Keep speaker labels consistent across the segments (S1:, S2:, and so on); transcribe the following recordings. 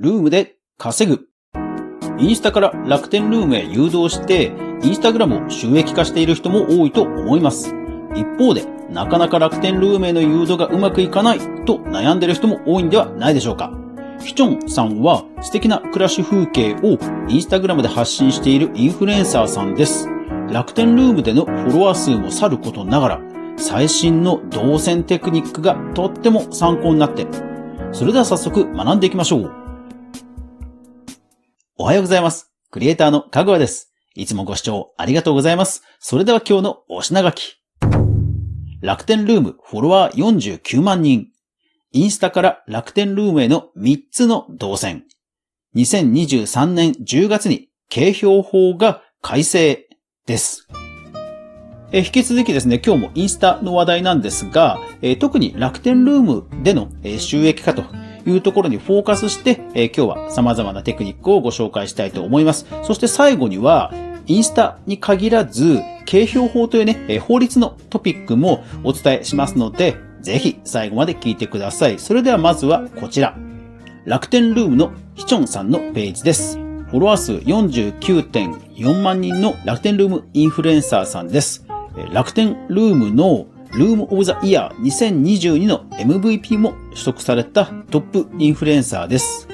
S1: ルームで稼ぐ。インスタから楽天ルームへ誘導して、インスタグラムを収益化している人も多いと思います。一方で、なかなか楽天ルームへの誘導がうまくいかないと悩んでいる人も多いんではないでしょうか。ヒチョンさんは素敵な暮らし風景をインスタグラムで発信しているインフルエンサーさんです。楽天ルームでのフォロワー数もさることながら、最新の動線テクニックがとっても参考になって、それでは早速学んでいきましょう。おはようございます。クリエイターのかぐわです。いつもご視聴ありがとうございます。それでは今日のお品書き。楽天ルームフォロワー49万人。インスタから楽天ルームへの3つの動線。2023年10月に景標法が改正です。え引き続きですね、今日もインスタの話題なんですが、え特に楽天ルームでの、収益化というところにフォーカスして、え今日は様々なテクニックをご紹介したいと思います。そして最後には、インスタに限らず、景標法というね、法律のトピックもお伝えしますので、ぜひ最後まで聞いてください。それではまずはこちら。楽天ルームのヒチョンさんのページです。フォロワー数49.4万人の楽天ルームインフルエンサーさんです。楽天ルームのルームオブザイヤー2022の MVP も取得されたトップインフルエンサーです。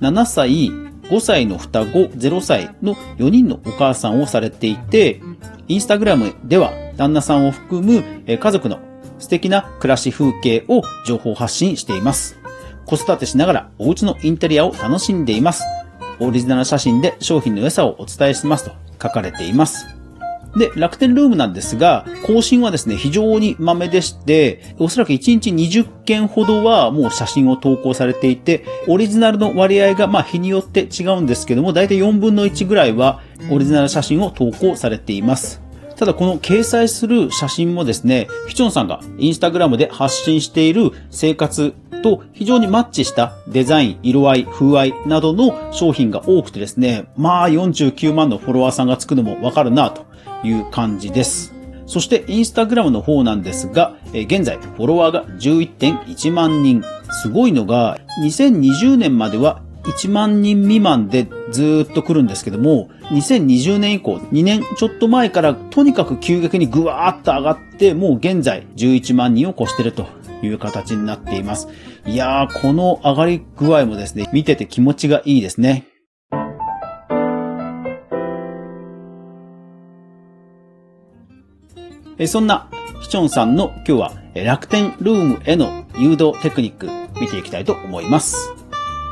S1: 7歳、5歳の双子、0歳の4人のお母さんをされていて、インスタグラムでは旦那さんを含む家族の素敵な暮らし風景を情報発信しています。子育てしながらお家のインテリアを楽しんでいます。オリジナル写真で商品の良さをお伝えしますと書かれています。で、楽天ルームなんですが、更新はですね、非常に豆でして、おそらく1日20件ほどはもう写真を投稿されていて、オリジナルの割合がまあ日によって違うんですけども、だいたい4分の1ぐらいはオリジナル写真を投稿されています。ただこの掲載する写真もですね、ヒチョンさんがインスタグラムで発信している生活と非常にマッチしたデザイン、色合い、風合いなどの商品が多くてですね、まあ49万のフォロワーさんがつくのもわかるなという感じです。そしてインスタグラムの方なんですが、現在フォロワーが11.1万人。すごいのが、2020年までは1万人未満でずっと来るんですけども、2020年以降、2年ちょっと前からとにかく急激にぐわーっと上がって、もう現在11万人を超してるという形になっています。いやー、この上がり具合もですね、見てて気持ちがいいですね。そんなヒチョンさんの今日は楽天ルームへの誘導テクニック見ていきたいと思います。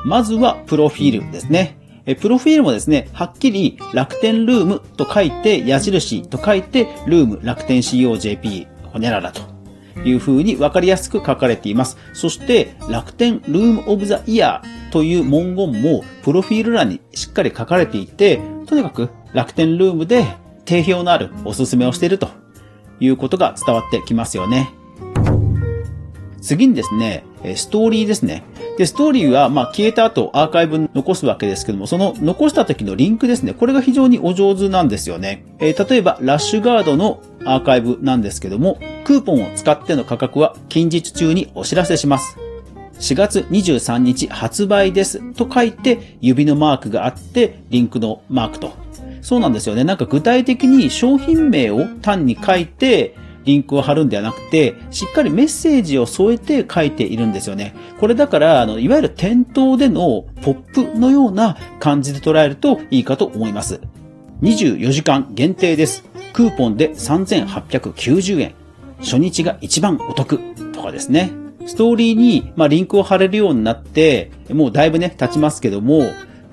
S1: まずはプロフィールですね。プロフィールもですね、はっきり楽天ルームと書いて、矢印と書いて、ルーム楽天 COJP ほにゃららという風に分かりやすく書かれています。そして、楽天ルームオブザイヤーという文言も、プロフィール欄にしっかり書かれていて、とにかく楽天ルームで定評のあるおすすめをしているということが伝わってきますよね。次にですね、ストーリーですね。で、ストーリーは、まあ、消えた後アーカイブに残すわけですけども、その残した時のリンクですね。これが非常にお上手なんですよね。えー、例えば、ラッシュガードのアーカイブなんですけども、クーポンを使っての価格は近日中にお知らせします。4月23日発売ですと書いて、指のマークがあって、リンクのマークと。そうなんですよね。なんか具体的に商品名を単に書いて、リンクを貼るんではなくて、しっかりメッセージを添えて書いているんですよね。これだから、あの、いわゆる店頭でのポップのような感じで捉えるといいかと思います。24時間限定です。クーポンで3890円。初日が一番お得とかですね。ストーリーに、まあ、リンクを貼れるようになって、もうだいぶね、経ちますけども、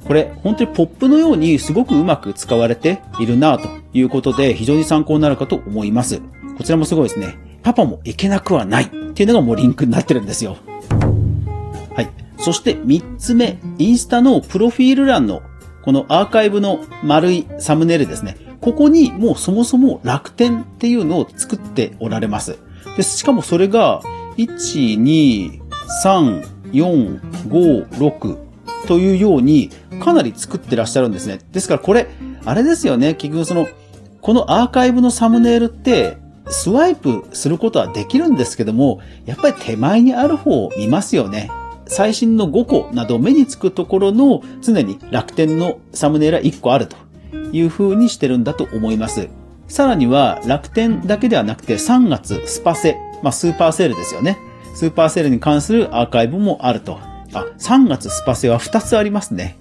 S1: これ、本当にポップのようにすごくうまく使われているなということで、非常に参考になるかと思います。こちらもすごいですね。パパも行けなくはないっていうのがもうリンクになってるんですよ。はい。そして3つ目、インスタのプロフィール欄のこのアーカイブの丸いサムネイルですね。ここにもうそもそも楽天っていうのを作っておられます。で、しかもそれが、1、2、3、4、5、6というように、かなり作ってらっしゃるんですね。ですからこれ、あれですよね。結局その、このアーカイブのサムネイルって、スワイプすることはできるんですけども、やっぱり手前にある方を見ますよね。最新の5個など目につくところの常に楽天のサムネイルは1個あるという風にしてるんだと思います。さらには楽天だけではなくて3月スパセ、まあスーパーセールですよね。スーパーセールに関するアーカイブもあると。あ、3月スパセは2つありますね。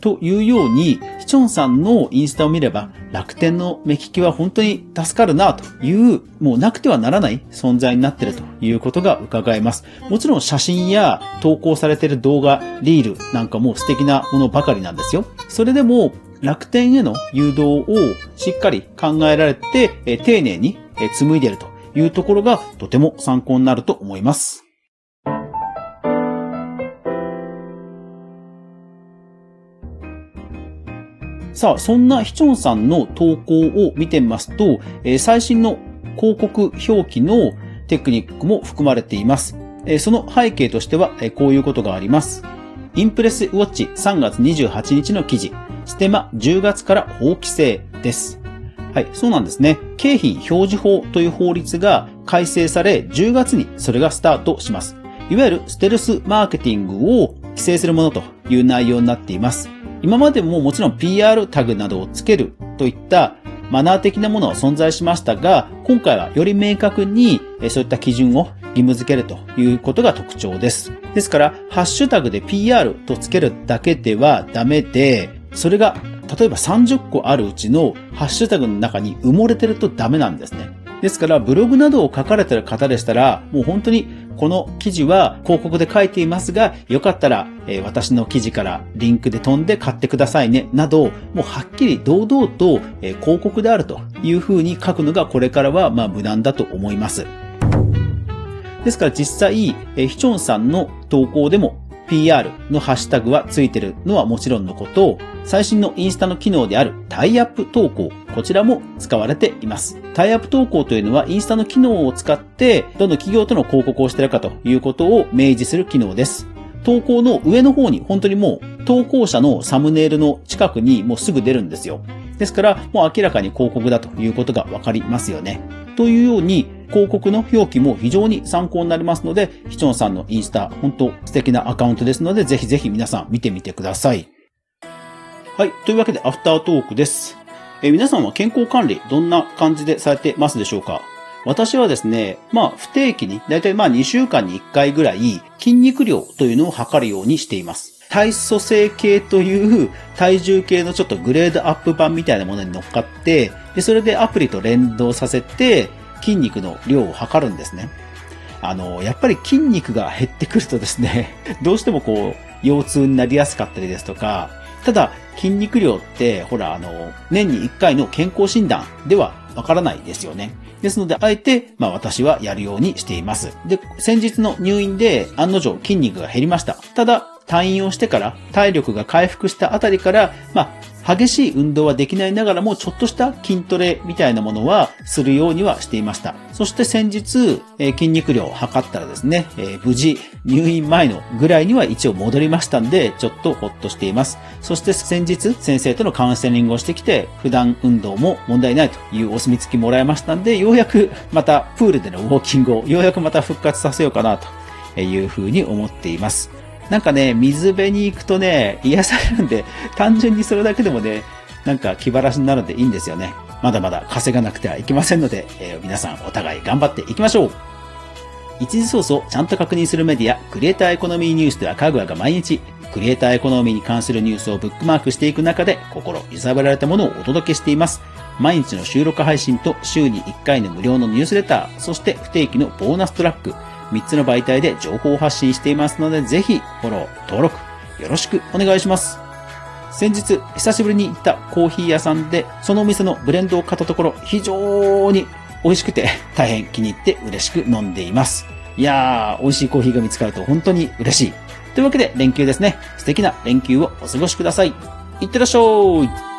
S1: というように、ヒチョンさんのインスタを見れば、楽天の目利きは本当に助かるなという、もうなくてはならない存在になっているということが伺えます。もちろん写真や投稿されている動画、リールなんかも素敵なものばかりなんですよ。それでも、楽天への誘導をしっかり考えられて、丁寧に紡いでいるというところがとても参考になると思います。さあ、そんなヒチョンさんの投稿を見てみますと、えー、最新の広告表記のテクニックも含まれています。えー、その背景としては、えー、こういうことがあります。インプレスウォッチ3月28日の記事、ステマ10月から法規制です。はい、そうなんですね。景品表示法という法律が改正され、10月にそれがスタートします。いわゆるステルスマーケティングを規制するものという内容になっています。今までももちろん PR タグなどをつけるといったマナー的なものは存在しましたが、今回はより明確にそういった基準を義務付けるということが特徴です。ですから、ハッシュタグで PR とつけるだけではダメで、それが例えば30個あるうちのハッシュタグの中に埋もれてるとダメなんですね。ですから、ブログなどを書かれてる方でしたら、もう本当にこの記事は広告で書いていますが、よかったら、え、私の記事からリンクで飛んで買ってくださいね、など、もうはっきり堂々と、え、広告であるというふうに書くのがこれからはまあ無難だと思います。ですから実際、え、ヒチョンさんの投稿でも PR のハッシュタグはついてるのはもちろんのことを、最新のインスタの機能であるタイアップ投稿、こちらも使われています。タイアップ投稿というのはインスタの機能を使って、どの企業との広告をしているかということを明示する機能です。投稿の上の方に本当にもう投稿者のサムネイルの近くにもうすぐ出るんですよ。ですからもう明らかに広告だということがわかりますよね。というように広告の表記も非常に参考になりますので、ヒチョンさんのインスタ、本当素敵なアカウントですので、ぜひぜひ皆さん見てみてください。はい。というわけで、アフタートークです。え皆さんは健康管理、どんな感じでされてますでしょうか？私はですね、まあ、不定期に、だいたいまあ2週間に1回ぐらい、筋肉量というのを測るようにしています。体組成計という体重計のちょっとグレードアップ版みたいなものに乗っかって、で、それでアプリと連動させて、筋肉の量を測るんですね。あの、やっぱり筋肉が減ってくるとですね、どうしてもこう、腰痛になりやすかったりですとか、ただ、筋肉量って、ほら、あの、年に1回の健康診断ではわからないですよね。ですので、あえて、まあ私はやるようにしています。で、先日の入院で案の定筋肉が減りました。ただ、退院をしてから体力が回復したあたりから、まあ、激しい運動はできないながらも、ちょっとした筋トレみたいなものはするようにはしていました。そして先日、え、筋肉量を測ったらですね、え、無事入院前のぐらいには一応戻りましたんで、ちょっとほっとしています。そして先日、先生とのカウンセリングをしてきて、普段運動も問題ないというお墨付きもらいましたんで、ようやくまたプールでのウォーキングをようやくまた復活させようかなというふうに思っています。なんかね、水辺に行くとね、癒されるんで、単純にそれだけでもね、なんか気晴らしになるんでいいんですよね。まだまだ稼がなくてはいけませんので、えー、皆さんお互い頑張っていきましょう一時ソースをちゃんと確認するメディア、クリエイターエコノミーニュースではかぐわが毎日、クリエイターエコノミーに関するニュースをブックマークしていく中で、心揺さぶられたものをお届けしています。毎日の収録配信と週に1回の無料のニュースレター、そして不定期のボーナストラック、3つの媒体で情報発信していますので、ぜひフォロー、登録、よろしくお願いします。先日、久しぶりに行ったコーヒー屋さんで、そのお店のブレンドを買ったところ、非常に美味しくて、大変気に入って嬉しく飲んでいます。いやー、美味しいコーヒーが見つかると本当に嬉しい。というわけで、連休ですね。素敵な連休をお過ごしください。いってらっしゃい